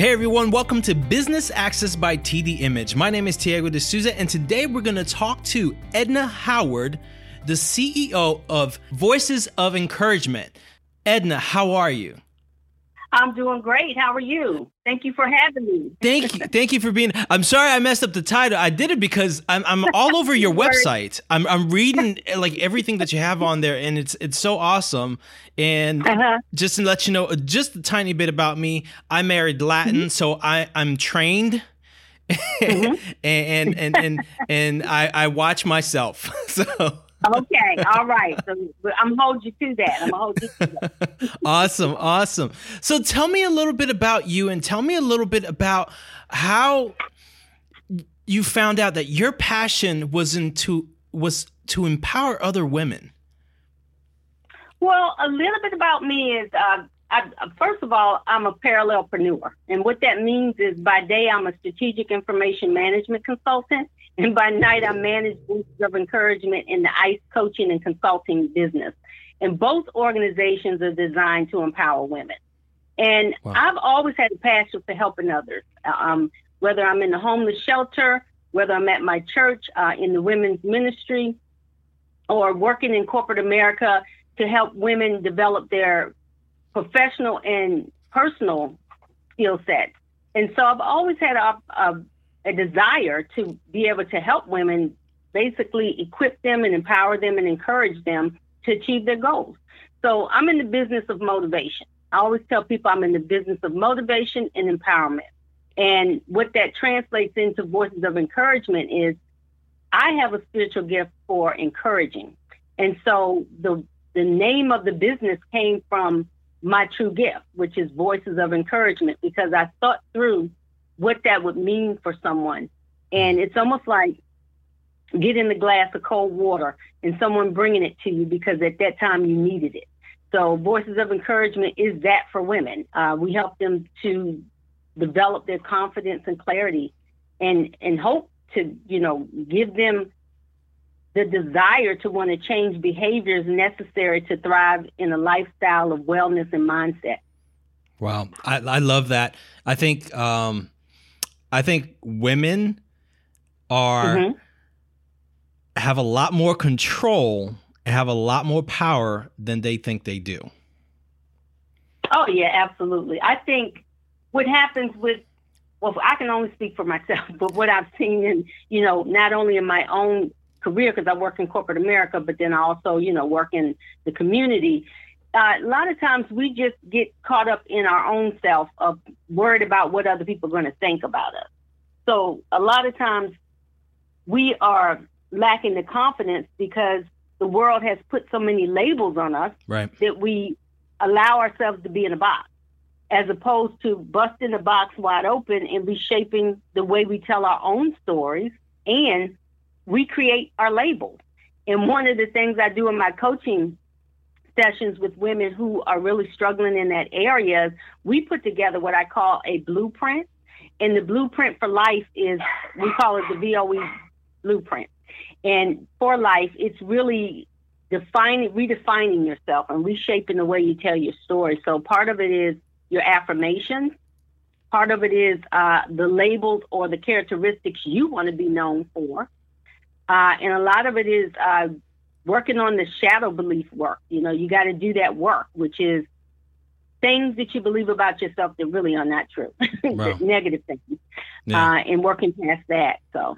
Hey everyone, welcome to Business Access by TD Image. My name is Tiago de Souza, and today we're going to talk to Edna Howard, the CEO of Voices of Encouragement. Edna, how are you? I'm doing great. How are you? Thank you for having me. Thank you. Thank you for being. I'm sorry I messed up the title. I did it because I'm, I'm all over your website. I'm, I'm reading like everything that you have on there, and it's it's so awesome. And uh-huh. just to let you know, just a tiny bit about me. I married Latin, mm-hmm. so I I'm trained. Mm-hmm. and, and and and and I I watch myself. So okay, all right. So I'm hold you to that. I'm hold you to that. awesome, awesome. So tell me a little bit about you, and tell me a little bit about how you found out that your passion was into was to empower other women. Well, a little bit about me is, uh, I, first of all, I'm a parallelpreneur, and what that means is, by day I'm a strategic information management consultant, and by night, I manage Voices of Encouragement in the ICE coaching and consulting business. And both organizations are designed to empower women. And wow. I've always had a passion for helping others, um, whether I'm in the homeless shelter, whether I'm at my church, uh, in the women's ministry, or working in corporate America to help women develop their professional and personal skill sets. And so I've always had a, a a desire to be able to help women basically equip them and empower them and encourage them to achieve their goals. So I'm in the business of motivation. I always tell people I'm in the business of motivation and empowerment. And what that translates into voices of encouragement is I have a spiritual gift for encouraging. And so the the name of the business came from my true gift, which is voices of encouragement, because I thought through what that would mean for someone. And it's almost like getting the glass of cold water and someone bringing it to you because at that time you needed it. So, Voices of Encouragement is that for women. Uh, we help them to develop their confidence and clarity and, and hope to, you know, give them the desire to want to change behaviors necessary to thrive in a lifestyle of wellness and mindset. Wow. I, I love that. I think, um, I think women are mm-hmm. have a lot more control and have a lot more power than they think they do. Oh yeah, absolutely. I think what happens with well, I can only speak for myself, but what I've seen in, you know, not only in my own career because I work in corporate America, but then I also, you know, work in the community uh, a lot of times we just get caught up in our own self of worried about what other people are going to think about us. So a lot of times we are lacking the confidence because the world has put so many labels on us right. that we allow ourselves to be in a box as opposed to busting the box wide open and reshaping the way we tell our own stories and recreate our labels. And one of the things I do in my coaching sessions with women who are really struggling in that area, we put together what I call a blueprint. And the blueprint for life is, we call it the VOE blueprint. And for life, it's really defining, redefining yourself and reshaping the way you tell your story. So part of it is your affirmations. Part of it is uh, the labels or the characteristics you want to be known for. Uh, and a lot of it is uh, working on the shadow belief work. You know, you got to do that work, which is things that you believe about yourself that really are not true, wow. negative things, yeah. uh, and working past that. So.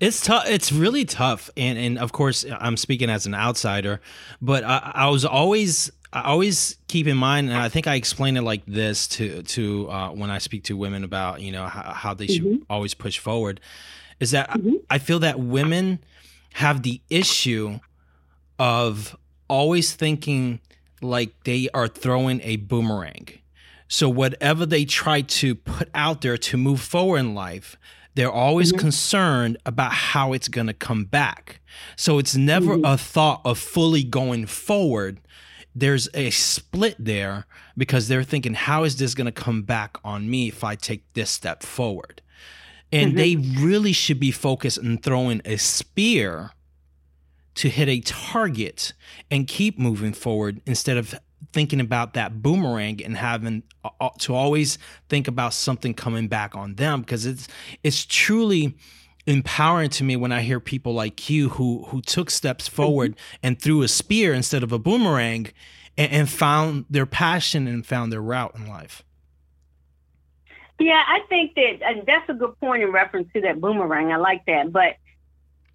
It's tough. It's really tough, and and of course, I'm speaking as an outsider, but I, I was always I always keep in mind, and I think I explain it like this to to uh, when I speak to women about you know how, how they should mm-hmm. always push forward, is that mm-hmm. I feel that women have the issue of always thinking like they are throwing a boomerang. So whatever they try to put out there to move forward in life, they're always mm-hmm. concerned about how it's going to come back. So it's never mm-hmm. a thought of fully going forward. There's a split there because they're thinking, how is this going to come back on me if I take this step forward? And mm-hmm. they really should be focused on throwing a spear to hit a target and keep moving forward instead of thinking about that boomerang and having uh, uh, to always think about something coming back on them because it's it's truly empowering to me when I hear people like you who who took steps mm-hmm. forward and threw a spear instead of a boomerang and, and found their passion and found their route in life. Yeah, I think that and that's a good point in reference to that boomerang. I like that, but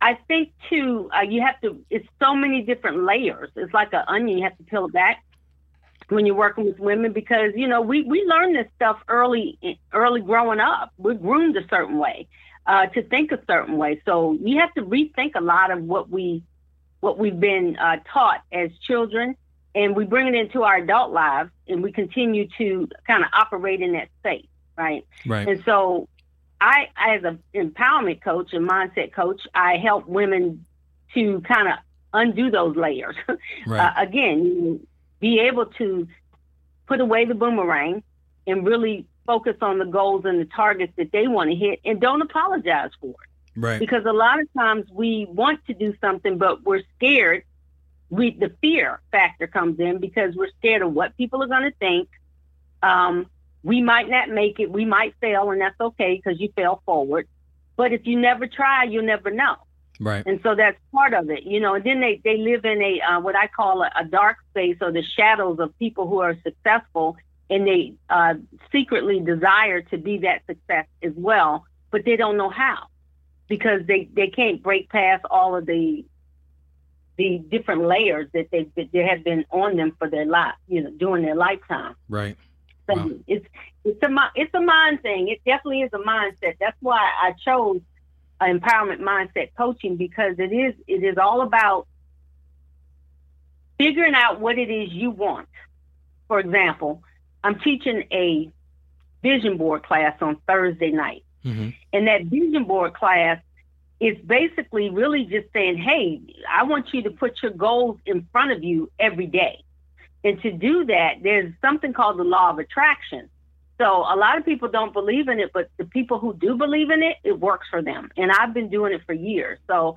I think too, uh, you have to. It's so many different layers. It's like an onion. You have to peel it back when you're working with women because you know we we learn this stuff early early growing up. We're groomed a certain way uh, to think a certain way. So you have to rethink a lot of what we what we've been uh, taught as children, and we bring it into our adult lives, and we continue to kind of operate in that space right? Right. And so I, as an empowerment coach and mindset coach, I help women to kind of undo those layers. Right. Uh, again, be able to put away the boomerang and really focus on the goals and the targets that they want to hit and don't apologize for it. Right. Because a lot of times we want to do something, but we're scared. We, the fear factor comes in because we're scared of what people are going to think. Um, we might not make it. We might fail, and that's okay because you fail forward. But if you never try, you'll never know. Right. And so that's part of it, you know. And then they, they live in a uh, what I call a, a, dark space or the shadows of people who are successful, and they uh, secretly desire to be that success as well, but they don't know how because they, they can't break past all of the the different layers that they that they have been on them for their life, you know, during their lifetime. Right. So wow. it's it's a it's a mind thing. It definitely is a mindset. That's why I chose empowerment mindset coaching because it is it is all about figuring out what it is you want. For example, I'm teaching a vision board class on Thursday night. Mm-hmm. And that vision board class is basically really just saying, hey, I want you to put your goals in front of you every day. And to do that, there's something called the law of attraction. So a lot of people don't believe in it, but the people who do believe in it, it works for them. And I've been doing it for years. So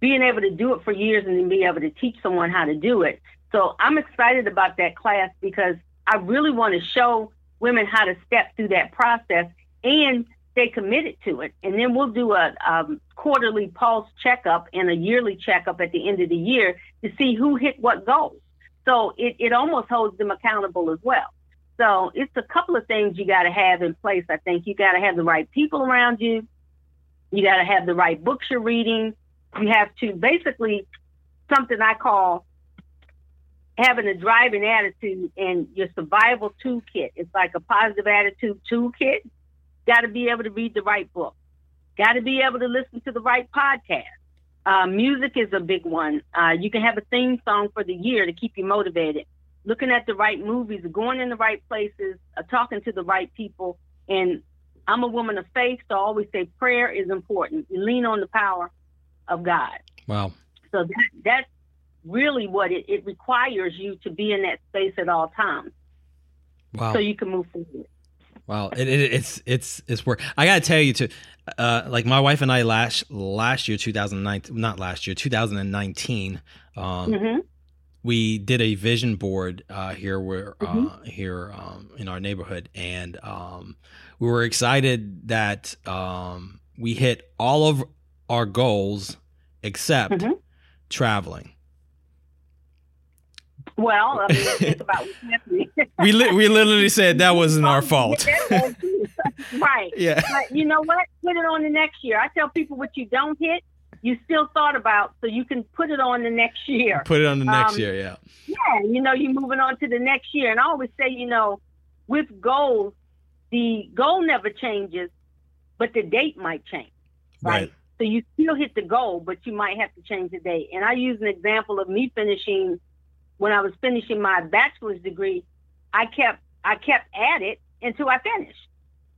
being able to do it for years and then be able to teach someone how to do it. So I'm excited about that class because I really want to show women how to step through that process and stay committed to it. And then we'll do a um, quarterly pulse checkup and a yearly checkup at the end of the year to see who hit what goals. So it, it almost holds them accountable as well. So it's a couple of things you got to have in place. I think you got to have the right people around you. You got to have the right books you're reading. You have to basically something I call having a driving attitude and your survival toolkit. It's like a positive attitude toolkit. Got to be able to read the right book. Got to be able to listen to the right podcast. Uh, music is a big one. Uh, you can have a theme song for the year to keep you motivated. Looking at the right movies, going in the right places, uh, talking to the right people. And I'm a woman of faith, so I always say prayer is important. You lean on the power of God. Wow. So that, that's really what it, it requires you to be in that space at all times. Wow. So you can move forward. Wow, it, it, it's it's it's work. I gotta tell you too, uh, like my wife and I last last year, 2009, not last year, 2019. Um, mm-hmm. We did a vision board uh, here where uh, mm-hmm. here um, in our neighborhood, and um, we were excited that um, we hit all of our goals except mm-hmm. traveling. Well, I mean, think about we li- we literally said that wasn't our fault. right. Yeah. But you know what? Put it on the next year. I tell people what you don't hit, you still thought about, so you can put it on the next year. Put it on the next um, year, yeah. Yeah, you know, you're moving on to the next year. And I always say, you know, with goals, the goal never changes, but the date might change. Right. right. So you still hit the goal, but you might have to change the date. And I use an example of me finishing when I was finishing my bachelor's degree, I kept I kept at it until I finished,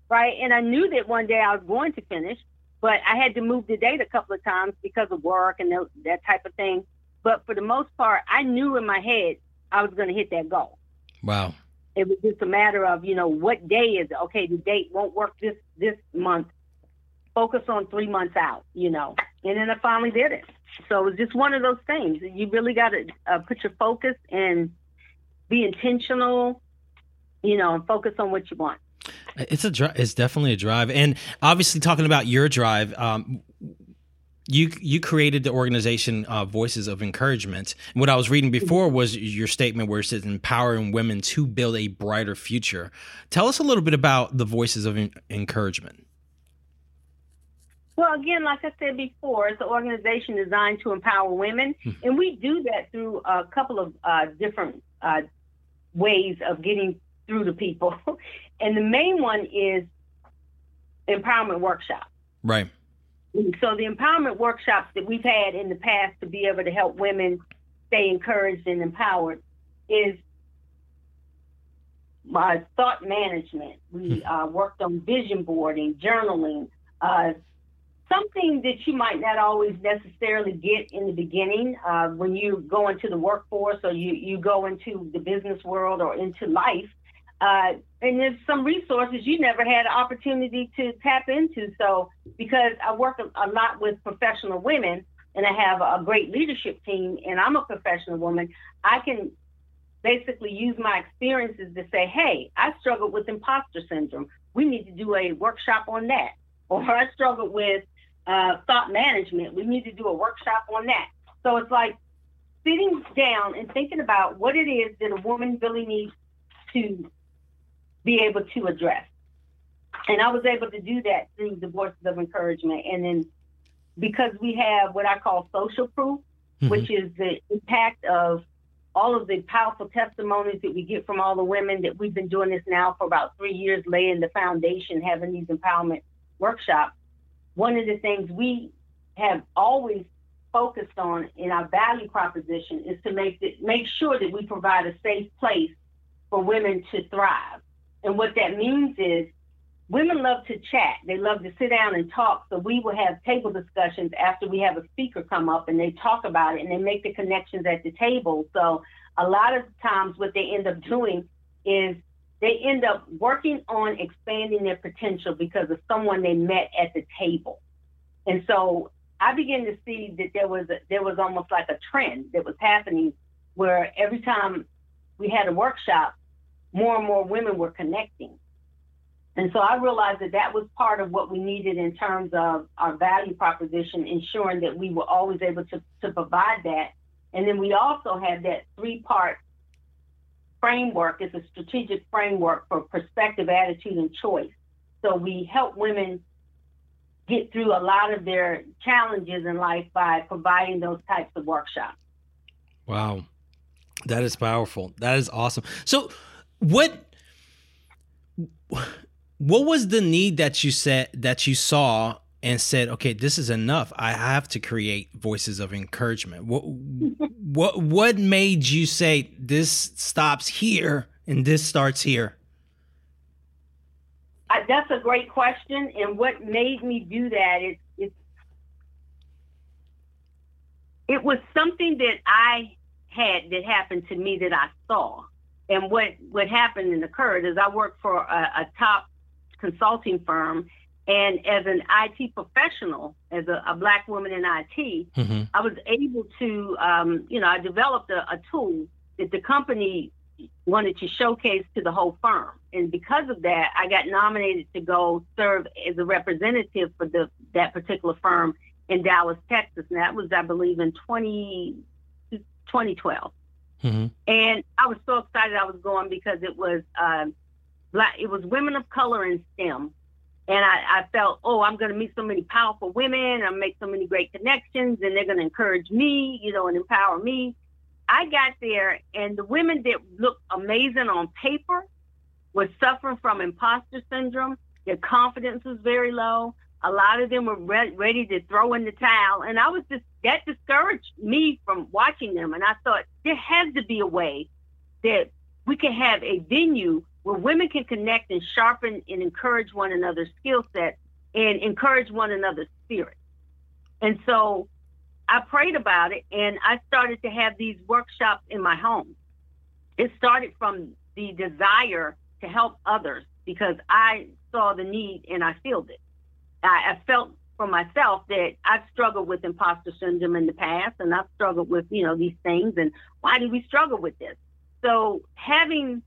right? And I knew that one day I was going to finish, but I had to move the date a couple of times because of work and that type of thing. But for the most part, I knew in my head I was going to hit that goal. Wow. It was just a matter of you know what day is it? Okay, the date won't work this this month. Focus on three months out, you know. And then I finally did it. So it's just one of those things. You really got to uh, put your focus and be intentional, you know, and focus on what you want. It's a drive. It's definitely a drive, and obviously talking about your drive. Um, you you created the organization uh, Voices of Encouragement. What I was reading before was your statement where it says empowering women to build a brighter future. Tell us a little bit about the Voices of Encouragement. Well, again, like I said before, it's an organization designed to empower women, mm-hmm. and we do that through a couple of uh, different uh, ways of getting through to people. and the main one is empowerment workshop. Right. So the empowerment workshops that we've had in the past to be able to help women stay encouraged and empowered is uh, thought management. We hmm. uh, worked on vision boarding, journaling, uh, something that you might not always necessarily get in the beginning uh, when you go into the workforce or you, you go into the business world or into life. Uh, and there's some resources you never had an opportunity to tap into. So, because I work a, a lot with professional women and I have a great leadership team and I'm a professional woman, I can basically use my experiences to say, hey, I struggled with imposter syndrome. We need to do a workshop on that. Or I struggled with uh, thought management. We need to do a workshop on that. So it's like sitting down and thinking about what it is that a woman really needs to be able to address. And I was able to do that through the voices of encouragement. And then because we have what I call social proof, mm-hmm. which is the impact of all of the powerful testimonies that we get from all the women that we've been doing this now for about three years, laying the foundation, having these empowerment workshops. One of the things we have always focused on in our value proposition is to make the, make sure that we provide a safe place for women to thrive. And what that means is women love to chat. They love to sit down and talk. So we will have table discussions after we have a speaker come up and they talk about it and they make the connections at the table. So a lot of times what they end up doing is they end up working on expanding their potential because of someone they met at the table. And so I began to see that there was a, there was almost like a trend that was happening where every time we had a workshop, more and more women were connecting. And so I realized that that was part of what we needed in terms of our value proposition, ensuring that we were always able to, to provide that. And then we also had that three part framework. is a strategic framework for perspective, attitude, and choice. So we help women get through a lot of their challenges in life by providing those types of workshops. Wow. That is powerful. That is awesome. So what what was the need that you said that you saw and said, "Okay, this is enough. I have to create voices of encouragement." What what what made you say this stops here and this starts here? Uh, that's a great question, and what made me do that is it, it was something that I had that happened to me that I saw. And what, what happened and occurred is I worked for a, a top consulting firm. And as an IT professional, as a, a black woman in IT, mm-hmm. I was able to, um, you know, I developed a, a tool that the company wanted to showcase to the whole firm. And because of that, I got nominated to go serve as a representative for the that particular firm in Dallas, Texas. And that was, I believe, in 20, 2012. Mm-hmm. And I was so excited I was going because it was um, black, it was women of color in STEM. And I, I felt, oh, I'm going to meet so many powerful women. I'm make so many great connections, and they're going to encourage me, you know, and empower me. I got there, and the women that looked amazing on paper were suffering from imposter syndrome. Their confidence was very low. A lot of them were re- ready to throw in the towel. And I was just, that discouraged me from watching them. And I thought there has to be a way that we can have a venue where women can connect and sharpen and encourage one another's skill set and encourage one another's spirit. And so I prayed about it and I started to have these workshops in my home. It started from the desire to help others because I saw the need and I felt it. I, I felt for myself that I've struggled with imposter syndrome in the past and I've struggled with, you know, these things and why do we struggle with this? So having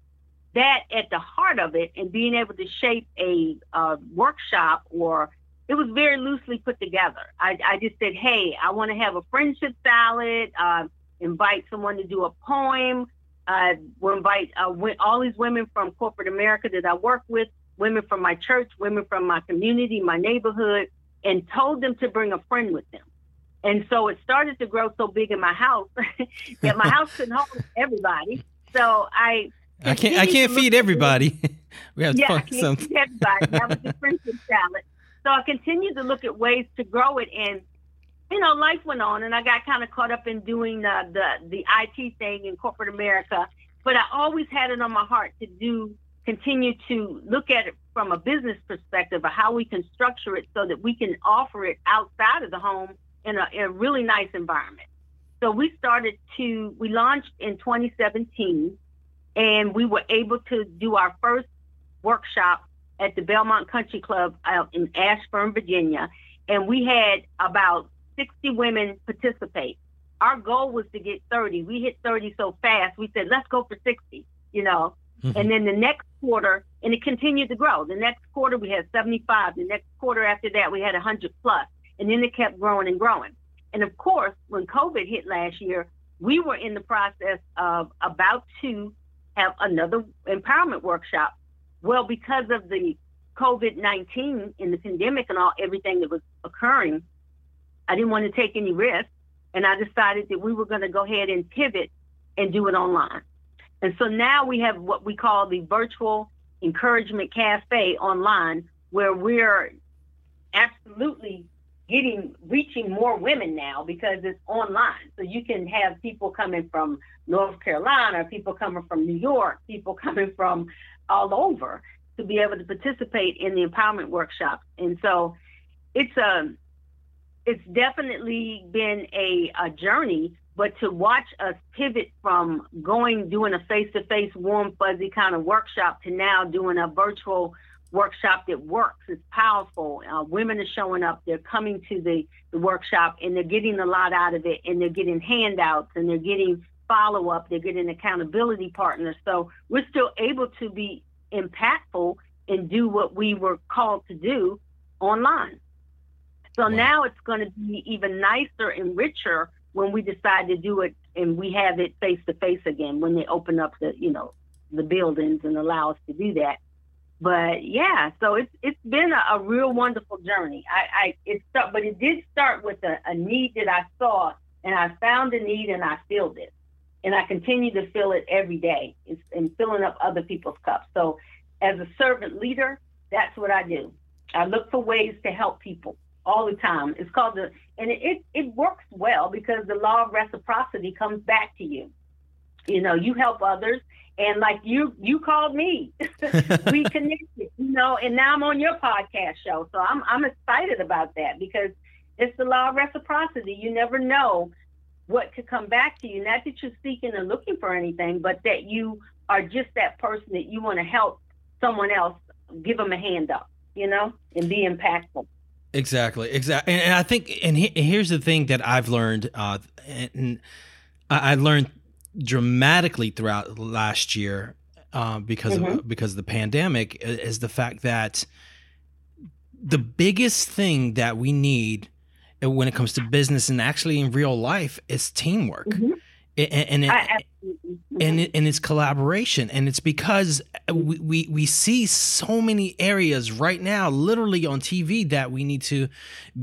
that at the heart of it and being able to shape a uh, workshop or it was very loosely put together. I, I just said, hey, I want to have a friendship salad, uh, invite someone to do a poem. Uh, we'll invite uh, all these women from corporate America that I work with, women from my church, women from my community, my neighborhood, and told them to bring a friend with them. And so it started to grow so big in my house that my house couldn't hold everybody. So I I can't I can't feed everybody. we have to yeah, find I can't something. feed everybody. That was the friendship salad. So I continued to look at ways to grow it and you know, life went on and I got kind of caught up in doing the, the the IT thing in corporate America. But I always had it on my heart to do continue to look at it from a business perspective of how we can structure it so that we can offer it outside of the home in a, in a really nice environment. So we started to, we launched in 2017 and we were able to do our first workshop at the Belmont Country Club out in Ashburn, Virginia. And we had about 60 women participate. Our goal was to get 30. We hit 30 so fast, we said, let's go for 60, you know. Mm-hmm. And then the next quarter, and it continued to grow. The next quarter, we had 75. The next quarter after that, we had 100 plus. And then it kept growing and growing. And of course, when COVID hit last year, we were in the process of about to have another empowerment workshop. Well, because of the COVID 19 and the pandemic and all everything that was occurring, I didn't want to take any risks. And I decided that we were going to go ahead and pivot and do it online. And so now we have what we call the virtual encouragement cafe online, where we're absolutely getting reaching more women now because it's online. So you can have people coming from North Carolina, people coming from New York, people coming from all over to be able to participate in the empowerment workshops. And so it's a um, it's definitely been a, a journey but to watch us pivot from going doing a face-to-face warm fuzzy kind of workshop to now doing a virtual workshop that works. It's powerful. Uh, women are showing up. They're coming to the, the workshop and they're getting a lot out of it and they're getting handouts and they're getting follow-up. They're getting accountability partners. So we're still able to be impactful and do what we were called to do online. So wow. now it's going to be even nicer and richer when we decide to do it and we have it face to face again when they open up the you know the buildings and allow us to do that but yeah so it's it's been a, a real wonderful journey i i it start but it did start with a, a need that i saw and i found a need and i filled it and i continue to fill it every day it's in filling up other people's cups so as a servant leader that's what i do i look for ways to help people all the time. It's called the, and it, it, it works well because the law of reciprocity comes back to you. You know, you help others, and like you, you called me, we connected. You know, and now I'm on your podcast show, so I'm I'm excited about that because it's the law of reciprocity. You never know what could come back to you. Not that you're seeking and looking for anything, but that you are just that person that you want to help someone else, give them a hand up, you know, and be impactful. Exactly, exactly, and, I think, and, he, and, here's the thing that I've learned, uh, and I, learned dramatically throughout last year uh, because mm-hmm. of because of the pandemic is the fact that the biggest thing that we need when it comes to business and actually in real life is teamwork. Mm-hmm and and, it, and, it, and it's collaboration. And it's because we, we we see so many areas right now literally on TV that we need to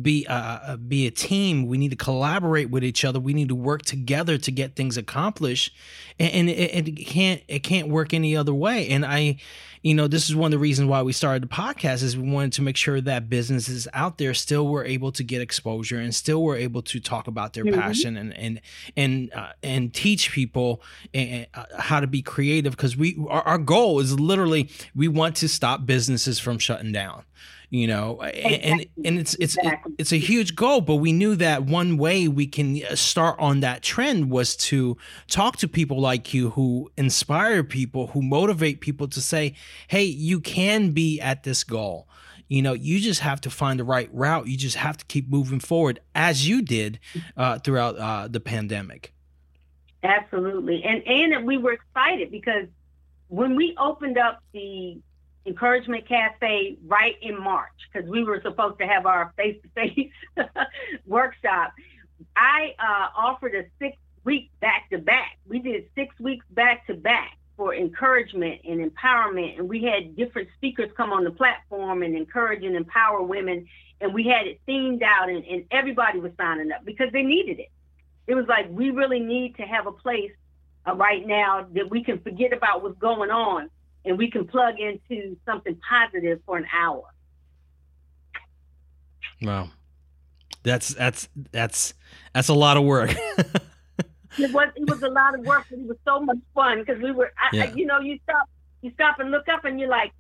be uh, uh, be a team. We need to collaborate with each other. We need to work together to get things accomplished. And, and it, it can't it can't work any other way. And I you know, this is one of the reasons why we started the podcast is we wanted to make sure that businesses out there still were able to get exposure and still were able to talk about their mm-hmm. passion and and and uh, and teach people and, uh, how to be creative because we our, our goal is literally we want to stop businesses from shutting down you know and and it's it's it's a huge goal but we knew that one way we can uh, start on that trend was to talk to people like you who inspire people who motivate people to say hey you can be at this goal. You know you just have to find the right route. You just have to keep moving forward as you did uh, throughout uh, the pandemic. Absolutely. And and we were excited because when we opened up the encouragement cafe right in March because we were supposed to have our face-to-face workshop. I uh, offered a six-week back-to-back. We did six weeks back-to-back for encouragement and empowerment, and we had different speakers come on the platform and encourage and empower women. And we had it themed out, and, and everybody was signing up because they needed it. It was like we really need to have a place uh, right now that we can forget about what's going on and we can plug into something positive for an hour. Wow. That's that's that's that's a lot of work. it was it was a lot of work, but it was so much fun because we were, I, yeah. I, you know, you stop you stop and look up and you're like,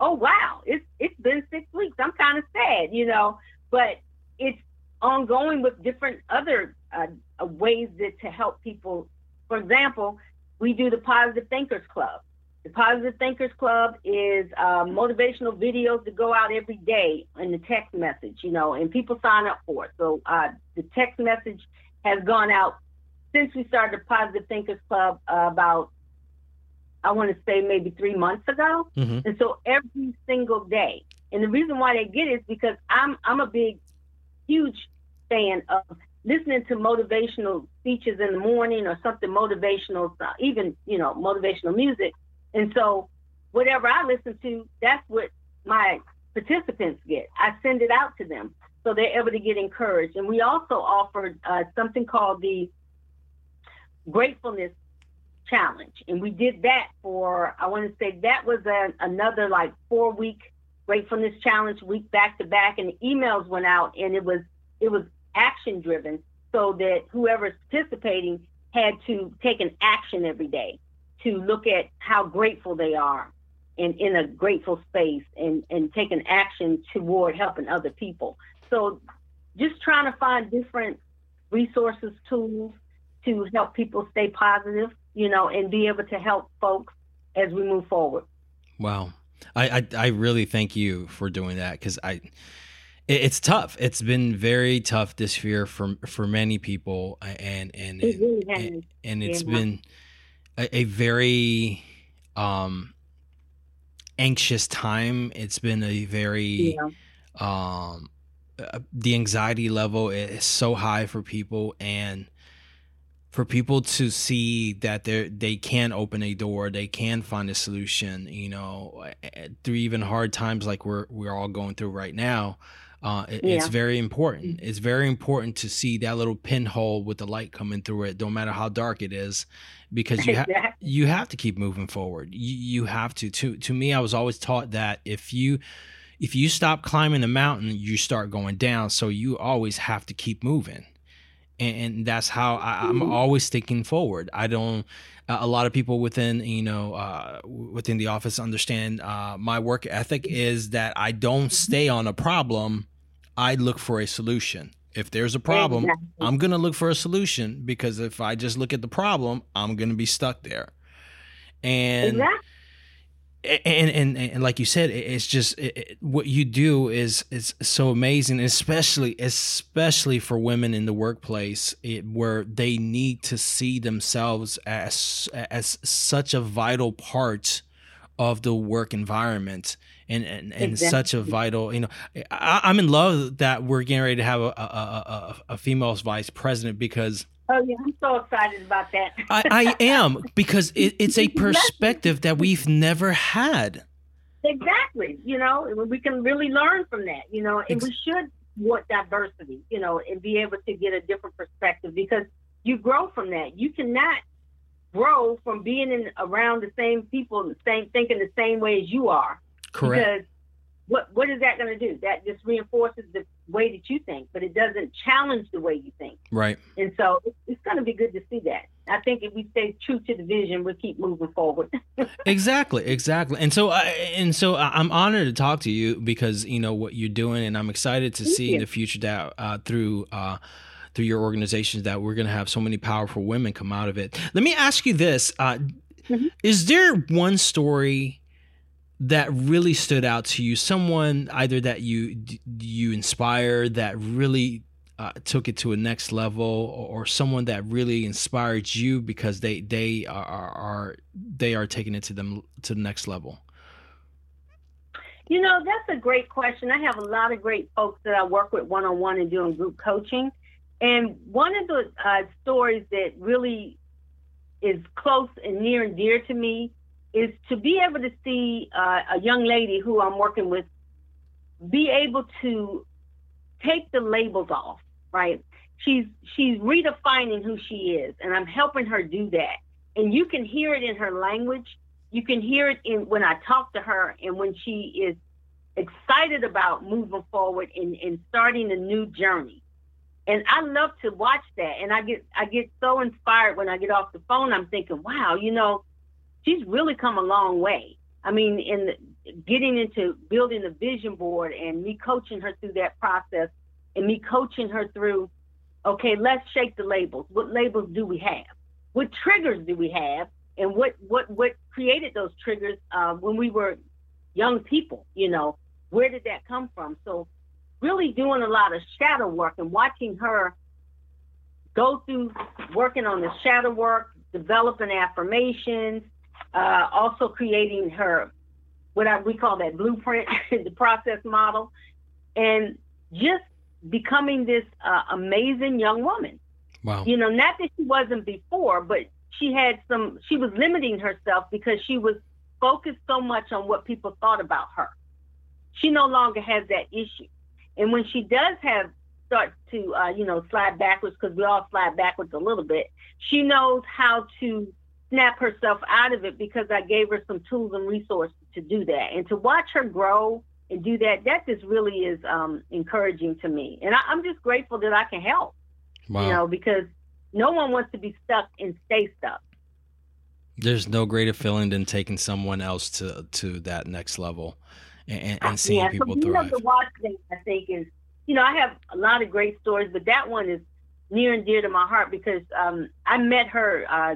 oh wow, it's it's been six weeks. I'm kind of sad, you know, but it's ongoing with different other uh, ways that to help people. For example, we do the Positive Thinkers Club. The Positive Thinkers Club is uh, motivational videos that go out every day in the text message, you know, and people sign up for it. So uh, the text message has gone out since we started the Positive Thinkers Club uh, about, I want to say maybe three months ago. Mm-hmm. And so every single day. And the reason why they get it is because I'm I'm a big, huge fan of listening to motivational speeches in the morning or something motivational, even you know motivational music. And so, whatever I listen to, that's what my participants get. I send it out to them so they're able to get encouraged. And we also offered uh, something called the Gratefulness Challenge, and we did that for I want to say that was a, another like four week gratefulness challenge week back to back and the emails went out and it was it was action driven so that whoever's participating had to take an action every day to look at how grateful they are and in a grateful space and, and take an action toward helping other people. So just trying to find different resources, tools to help people stay positive, you know, and be able to help folks as we move forward. Wow. I, I, I really thank you for doing that because I it's tough. It's been very tough this year for for many people, and and it really and, and, it's yeah. been a, a, very um anxious time. It's been a very yeah. um uh, the anxiety level is so high for people, and for people to see that they they can open a door, they can find a solution. You know, through even hard times like we're we're all going through right now uh, it, yeah. It's very important. It's very important to see that little pinhole with the light coming through it, no matter how dark it is, because you have you have to keep moving forward. You, you have to. To to me, I was always taught that if you if you stop climbing the mountain, you start going down. So you always have to keep moving, and, and that's how I, am mm-hmm. always thinking forward. I don't. a lot of people within you know uh, within the office understand uh, my work ethic is that I don't stay on a problem I look for a solution. If there's a problem, exactly. I'm going to look for a solution because if I just look at the problem, I'm going to be stuck there. And exactly. And, and, and like you said, it's just it, it, what you do is is so amazing, especially especially for women in the workplace, it, where they need to see themselves as as such a vital part of the work environment and and, and exactly. such a vital you know I, am in love that we're getting ready to have a, a, a, a female vice president because Oh yeah, I'm so excited about that. I, I am because it, it's a perspective that we've never had. Exactly, you know, we can really learn from that, you know, and we should want diversity, you know, and be able to get a different perspective because you grow from that. You cannot grow from being in around the same people, the same thinking the same way as you are. Correct. Because what what is that going to do? That just reinforces the way that you think, but it doesn't challenge the way you think. Right. And so it's, going to be good to see that. I think if we stay true to the vision, we'll keep moving forward. exactly, exactly. And so, I, and so I'm honored to talk to you because you know what you're doing, and I'm excited to Thank see you. in the future that uh, through. Uh, through your organizations that we're going to have so many powerful women come out of it. Let me ask you this. Uh, mm-hmm. Is there one story that really stood out to you? Someone either that you you inspired that really uh, took it to a next level, or, or, someone that really inspired you because they they are, are, are they are taking it to them to the next level? You know, that's a great question. I have a lot of great folks that I work with one on one and doing group coaching. And one of the uh, stories that really is close and near and dear to me is to be able to see uh, a young lady who I'm working with be able to take the labels off, right? She's she's redefining who she is, and I'm helping her do that. And you can hear it in her language. You can hear it in when I talk to her and when she is excited about moving forward and, and starting a new journey. And I love to watch that. And I get I get so inspired when I get off the phone. I'm thinking, wow, you know, she's really come a long way. I mean, in getting into building the vision board and me coaching her through that process and me coaching her through, okay, let's shake the labels. What labels do we have? What triggers do we have? And what what what created those triggers uh, when we were young people? You know, where did that come from? So, really doing a lot of shadow work and watching her go through working on the shadow work, developing affirmations, uh, also creating her what I, we call that blueprint, the process model, and just becoming this uh, amazing young woman. Wow. You know, not that she wasn't before, but she had some, she was limiting herself because she was focused so much on what people thought about her. She no longer has that issue. And when she does have, start to, uh, you know, slide backwards, because we all slide backwards a little bit, she knows how to snap herself out of it because I gave her some tools and resources to do that. And to watch her grow and do that, that just really is um, encouraging to me. And I, am just grateful that I can help. Wow. You know, because no one wants to be stuck and stay stuck. There's no greater feeling than taking someone else to to that next level and, and seeing yeah, people so thrive. The watch thing, I think, is you know I have a lot of great stories, but that one is near and dear to my heart because um, I met her uh,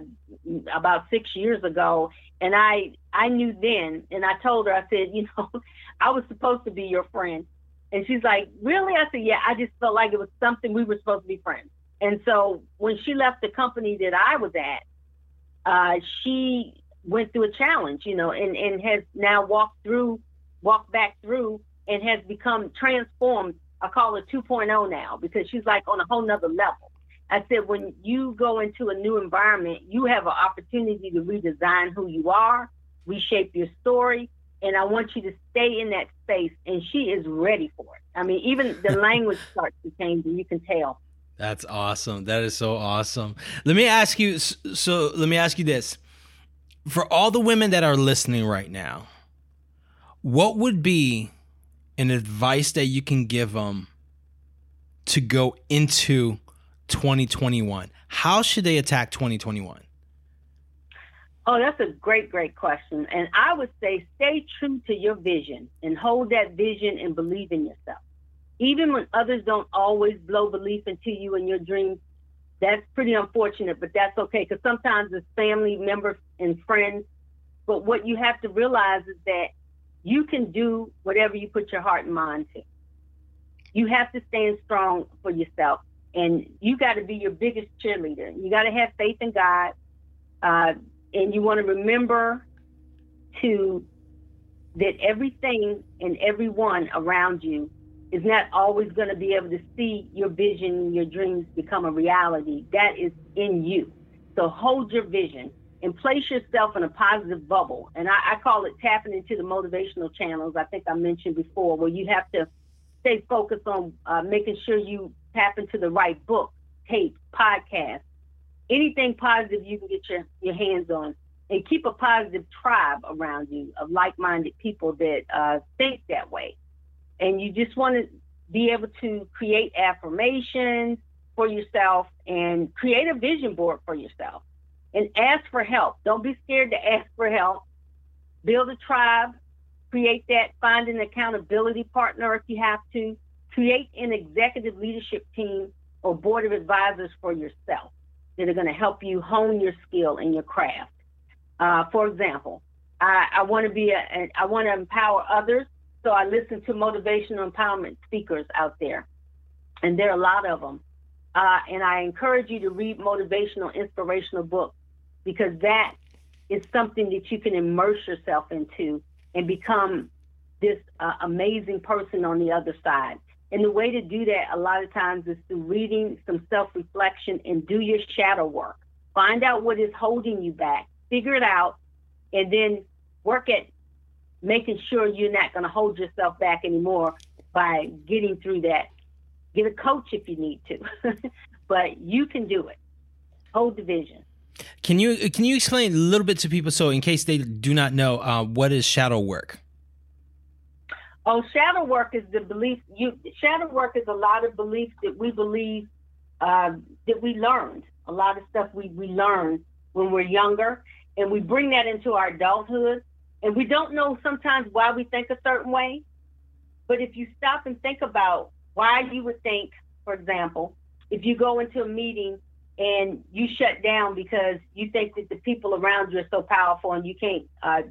about six years ago, and I I knew then, and I told her I said, you know, I was supposed to be your friend, and she's like, really? I said, yeah. I just felt like it was something we were supposed to be friends. And so when she left the company that I was at, uh, she went through a challenge, you know, and and has now walked through, walked back through, and has become transformed I call her 2.0 now because she's like on a whole nother level. I said, when you go into a new environment, you have an opportunity to redesign who you are, reshape your story, and I want you to stay in that space. And she is ready for it. I mean, even the language starts to change, and you can tell. That's awesome. That is so awesome. Let me ask you. So let me ask you this: for all the women that are listening right now, what would be an advice that you can give them to go into 2021? How should they attack 2021? Oh, that's a great, great question. And I would say stay true to your vision and hold that vision and believe in yourself. Even when others don't always blow belief into you and your dreams, that's pretty unfortunate, but that's okay because sometimes it's family members and friends. But what you have to realize is that you can do whatever you put your heart and mind to. You have to stand strong for yourself, and you got to be your biggest cheerleader. You got to have faith in God, uh, and you want to remember to that everything and everyone around you is not always going to be able to see your vision, your dreams become a reality. That is in you. So hold your vision and place yourself in a positive bubble. And I, I call it tapping into the motivational channels. I think I mentioned before, where you have to stay focused on uh, making sure you tap into the right book, tape, podcast, anything positive you can get your, your hands on. And keep a positive tribe around you of like minded people that uh, think that way. And you just want to be able to create affirmations for yourself and create a vision board for yourself and ask for help. Don't be scared to ask for help. Build a tribe, create that, find an accountability partner if you have to, create an executive leadership team or board of advisors for yourself that are going to help you hone your skill and your craft. Uh, for example, I, I want to be a, I want to empower others, so I listen to motivational empowerment speakers out there. and there are a lot of them. Uh, and I encourage you to read motivational, inspirational books because that is something that you can immerse yourself into and become this uh, amazing person on the other side. And the way to do that a lot of times is through reading some self reflection and do your shadow work. Find out what is holding you back, figure it out, and then work at making sure you're not going to hold yourself back anymore by getting through that. Get a coach if you need to, but you can do it. Hold the vision. Can you can you explain a little bit to people so in case they do not know uh, what is shadow work? Oh, shadow work is the belief. You shadow work is a lot of beliefs that we believe uh, that we learned. A lot of stuff we we learned when we're younger, and we bring that into our adulthood, and we don't know sometimes why we think a certain way. But if you stop and think about why you would think, for example, if you go into a meeting and you shut down because you think that the people around you are so powerful and you can't uh,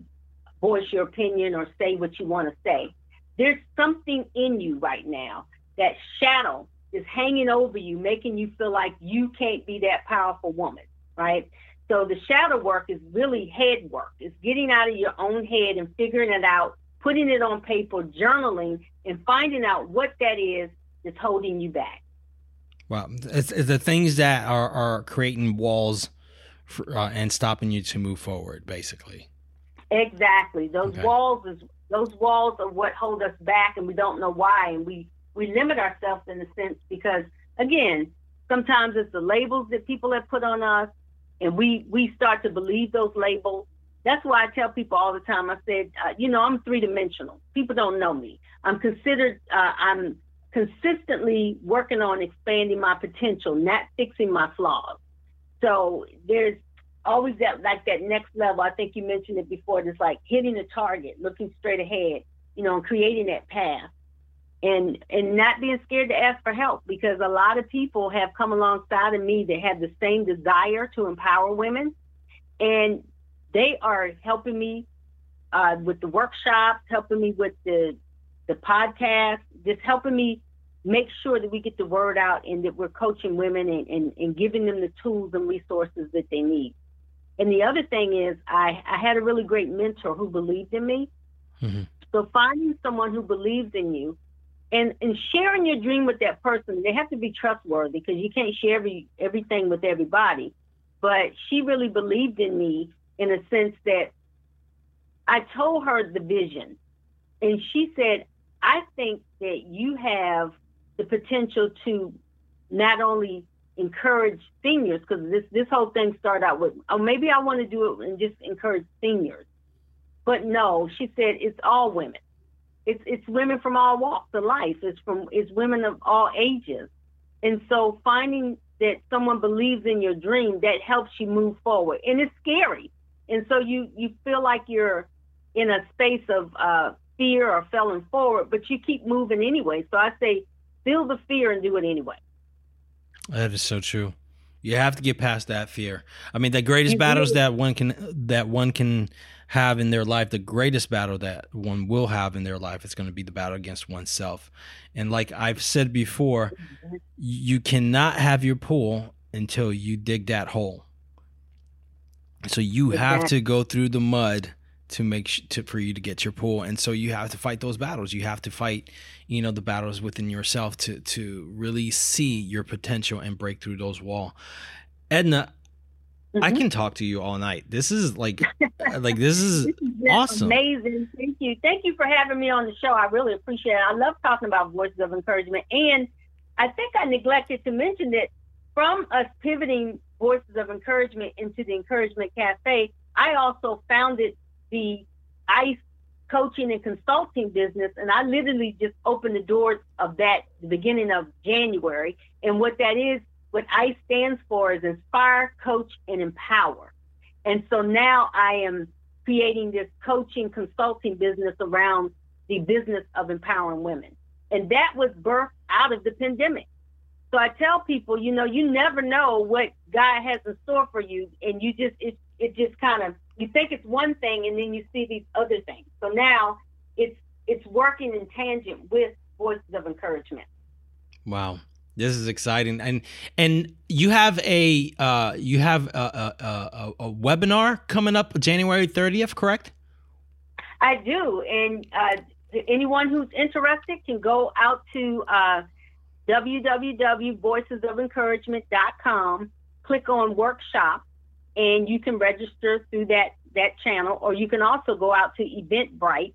voice your opinion or say what you want to say there's something in you right now that shadow is hanging over you, making you feel like you can't be that powerful woman, right? So the shadow work is really head work. It's getting out of your own head and figuring it out, putting it on paper, journaling, and finding out what that is that's holding you back. Wow, it's, it's the things that are, are creating walls for, uh, and stopping you to move forward, basically. Exactly. Those okay. walls is those walls are what hold us back and we don't know why and we we limit ourselves in a sense because again sometimes it's the labels that people have put on us and we we start to believe those labels that's why i tell people all the time i said uh, you know i'm three dimensional people don't know me i'm considered uh, i'm consistently working on expanding my potential not fixing my flaws so there's always that like that next level. I think you mentioned it before. It's like hitting a target, looking straight ahead, you know, and creating that path, and and not being scared to ask for help because a lot of people have come alongside of me that have the same desire to empower women, and they are helping me uh, with the workshops, helping me with the the podcast, just helping me make sure that we get the word out and that we're coaching women and, and, and giving them the tools and resources that they need. And the other thing is, I, I had a really great mentor who believed in me. Mm-hmm. So finding someone who believes in you and, and sharing your dream with that person, they have to be trustworthy because you can't share every, everything with everybody. But she really believed in me in a sense that I told her the vision. And she said, I think that you have the potential to not only encourage seniors because this this whole thing started out with oh maybe I want to do it and just encourage seniors, but no, she said it's all women. It's it's women from all walks of life. It's from it's women of all ages, and so finding that someone believes in your dream that helps you move forward, and it's scary, and so you you feel like you're in a space of uh, fear or falling forward, but you keep moving anyway. So I say feel the fear and do it anyway. That is so true. You have to get past that fear. I mean, the greatest battles that one can that one can have in their life, the greatest battle that one will have in their life is going to be the battle against oneself. And like I've said before, you cannot have your pool until you dig that hole. So you have to go through the mud to make sh- to for you to get your pool and so you have to fight those battles. You have to fight you know the battles within yourself to to really see your potential and break through those wall. Edna mm-hmm. i can talk to you all night. This is like like this is, this is awesome. amazing. Thank you. Thank you for having me on the show. I really appreciate it. I love talking about voices of encouragement. And i think i neglected to mention that from us pivoting voices of encouragement into the encouragement cafe i also founded the ICE coaching and consulting business, and I literally just opened the doors of that the beginning of January. And what that is, what ICE stands for is inspire, coach, and empower. And so now I am creating this coaching consulting business around the business of empowering women. And that was birthed out of the pandemic. So I tell people, you know, you never know what God has in store for you, and you just it it just kind of you think it's one thing and then you see these other things. So now it's it's working in tangent with voices of encouragement. Wow. This is exciting, and and you have a uh, you have a, a, a, a webinar coming up January thirtieth, correct? I do, and uh, anyone who's interested can go out to uh, www.voicesofencouragement.com, click on workshop, and you can register through that that channel, or you can also go out to Eventbrite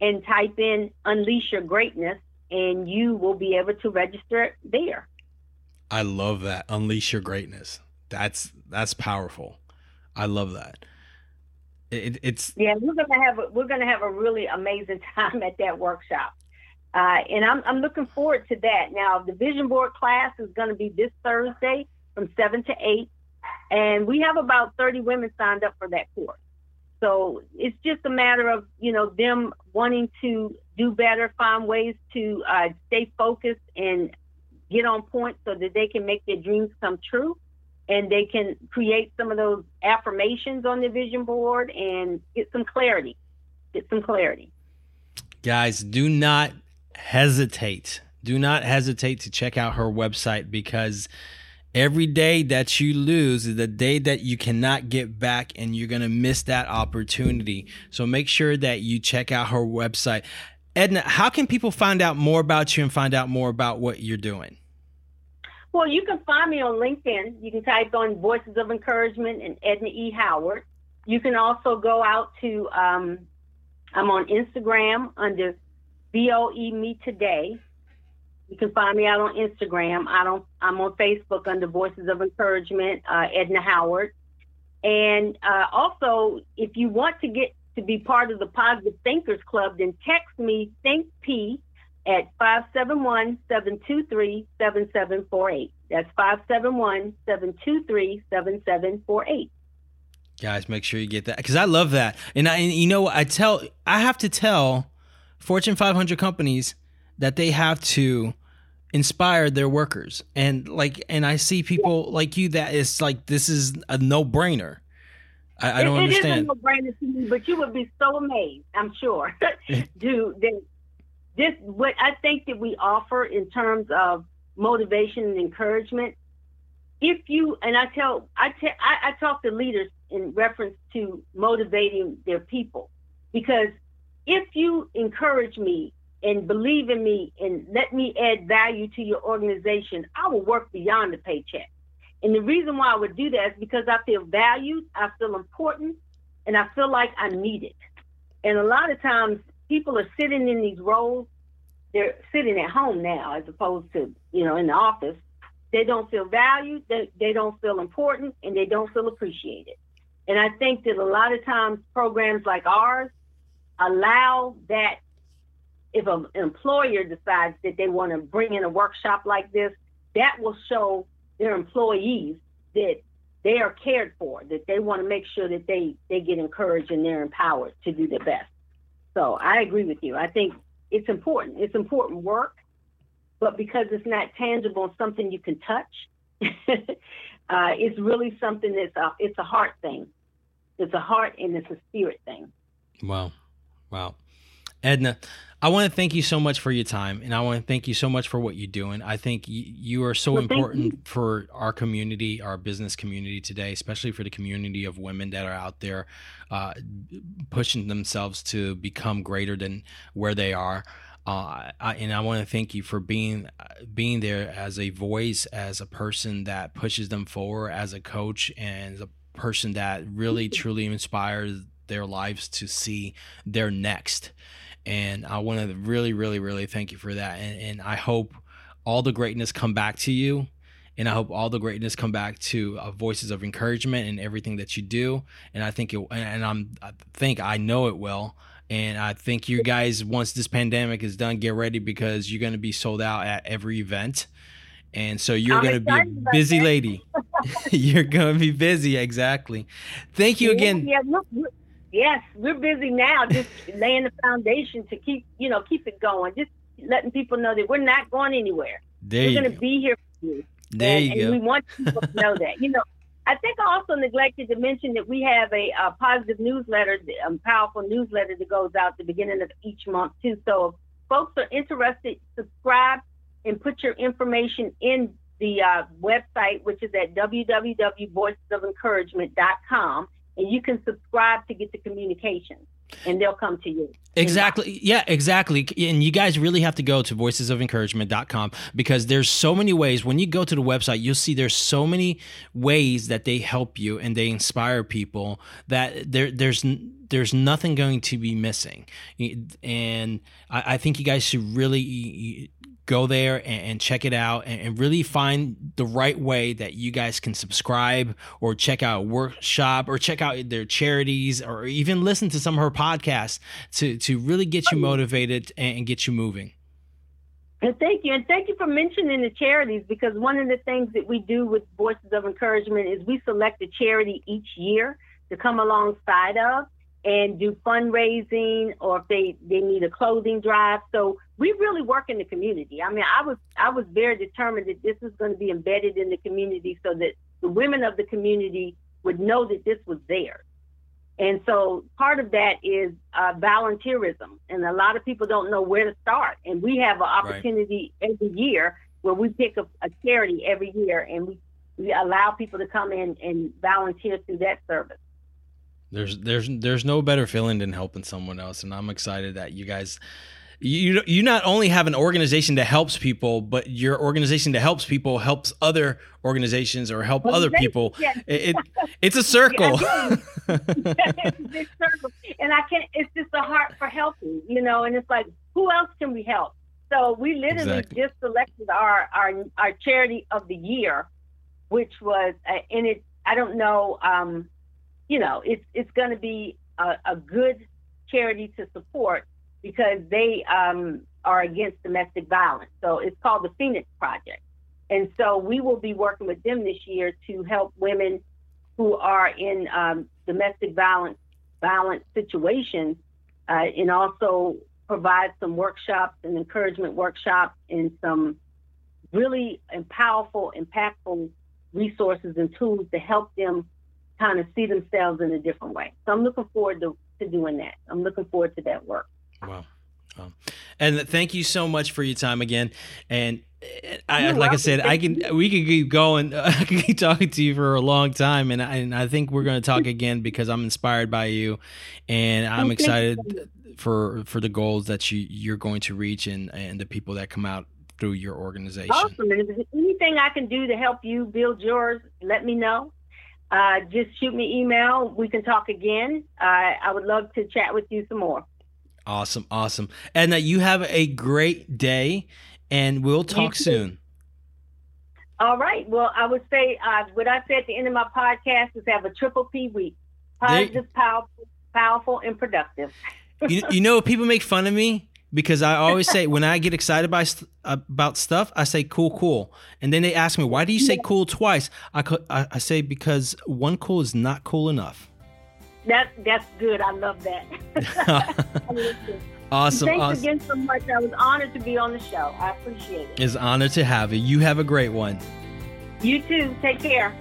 and type in "Unleash Your Greatness," and you will be able to register there. I love that. Unleash your greatness. That's that's powerful. I love that. It, it's yeah. We're gonna have a, we're gonna have a really amazing time at that workshop, uh, and I'm I'm looking forward to that. Now the vision board class is going to be this Thursday from seven to eight, and we have about 30 women signed up for that course. So it's just a matter of you know them wanting to do better, find ways to uh, stay focused and get on point so that they can make their dreams come true and they can create some of those affirmations on the vision board and get some clarity. Get some clarity. Guys, do not hesitate. Do not hesitate to check out her website because every day that you lose is the day that you cannot get back and you're going to miss that opportunity. So make sure that you check out her website. Edna, how can people find out more about you and find out more about what you're doing? Well, you can find me on LinkedIn. You can type on Voices of Encouragement and Edna E. Howard. You can also go out to, um, I'm on Instagram under VOE Me Today. You can find me out on Instagram. I don't, I'm on Facebook under Voices of Encouragement, uh, Edna Howard. And uh, also, if you want to get to be part of the Positive Thinkers Club, then text me Think P at 571-723-7748. That's 571-723-7748. Guys, make sure you get that because I love that. And I, and you know, I tell, I have to tell Fortune 500 companies that they have to inspire their workers. And like, and I see people like you that it's like, this is a no brainer. I, I don't it, understand. It is a no-brainer to me, but you would be so amazed, I'm sure, dude. That this what I think that we offer in terms of motivation and encouragement. If you and I tell I tell I, I talk to leaders in reference to motivating their people, because if you encourage me and believe in me and let me add value to your organization, I will work beyond the paycheck. And the reason why I would do that is because I feel valued, I feel important, and I feel like I'm needed. And a lot of times people are sitting in these roles, they're sitting at home now as opposed to, you know, in the office. They don't feel valued, they, they don't feel important, and they don't feel appreciated. And I think that a lot of times programs like ours allow that if an employer decides that they want to bring in a workshop like this, that will show their employees that they are cared for, that they want to make sure that they, they get encouraged and they're empowered to do their best. So I agree with you. I think it's important. It's important work, but because it's not tangible something you can touch, uh, it's really something that's a, it's a heart thing. It's a heart and it's a spirit thing. Wow. Wow. Edna, I want to thank you so much for your time, and I want to thank you so much for what you're doing. I think you, you are so well, important for our community, our business community today, especially for the community of women that are out there uh, pushing themselves to become greater than where they are. Uh, I, and I want to thank you for being being there as a voice, as a person that pushes them forward, as a coach, and a person that really truly inspires their lives to see their next and I want to really, really, really thank you for that. And, and, I hope all the greatness come back to you. And I hope all the greatness come back to uh, voices of encouragement and everything that you do. And I think it, and I'm, I think I know it will. And I think you guys, once this pandemic is done, get ready because you're going to be sold out at every event. And so you're going to be a busy lady. you're going to be busy. Exactly. Thank you again. Yeah, look, look Yes, we're busy now, just laying the foundation to keep, you know, keep it going. Just letting people know that we're not going anywhere. There we're going to be here for you. There and, you and we want people to know that. You know, I think I also neglected to mention that we have a, a positive newsletter, a um, powerful newsletter that goes out at the beginning of each month too. So if folks are interested, subscribe and put your information in the uh, website, which is at www.voicesofencouragement.com, and you can subscribe to get the communication and they'll come to you. Exactly. Yeah, exactly. And you guys really have to go to voicesofencouragement.com because there's so many ways. When you go to the website, you'll see there's so many ways that they help you and they inspire people that there there's there's nothing going to be missing. And I, I think you guys should really go there and, and check it out and, and, really find the right way that you guys can subscribe or check out workshop or check out their charities or even listen to some of her podcasts to, to really get you motivated and, and get you moving. And thank you. And thank you for mentioning the charities because one of the things that we do with Voices of Encouragement is we select a charity each year to come alongside of and do fundraising or if they, they need a clothing drive. So we really work in the community. I mean, I was I was very determined that this was going to be embedded in the community so that the women of the community would know that this was theirs. And so part of that is uh, volunteerism, and a lot of people don't know where to start. And we have an opportunity right. every year where we pick a, a charity every year, and we we allow people to come in and volunteer through that service. There's there's there's no better feeling than helping someone else, and I'm excited that you guys you you not only have an organization that helps people, but your organization that helps people helps other organizations or help other people. It, it, it's a circle. Yeah, it's a circle, and I can. It's just a heart for helping, you know. And it's like, who else can we help? So we literally exactly. just selected our our our charity of the year, which was, uh, and it. I don't know. Um, you know, it's it's going to be a, a good charity to support because they um, are against domestic violence. So it's called the Phoenix Project. And so we will be working with them this year to help women who are in um, domestic violence violence situations uh, and also provide some workshops and encouragement workshops and some really powerful, impactful resources and tools to help them kind of see themselves in a different way. So I'm looking forward to, to doing that. I'm looking forward to that work. Wow. wow. And thank you so much for your time again. And uh, I, like I said, I can we can keep going. I can keep talking to you for a long time, and I, and I think we're going to talk again because I'm inspired by you, and I'm excited for for the goals that you you're going to reach and and the people that come out through your organization. Awesome. And if there's anything I can do to help you build yours, let me know. Uh, just shoot me email. We can talk again. Uh, I would love to chat with you some more. Awesome, awesome. And that you have a great day, and we'll talk soon. All right. Well, I would say uh, what I said at the end of my podcast is have a triple P week: positive, powerful, powerful, and productive. you, you know, people make fun of me because I always say when I get excited by about stuff, I say cool, cool, and then they ask me why do you say cool twice? I I, I say because one cool is not cool enough. That that's good. I love that. awesome. Thanks awesome. again so much. I was honored to be on the show. I appreciate it. It's an honor to have you. You have a great one. You too. Take care.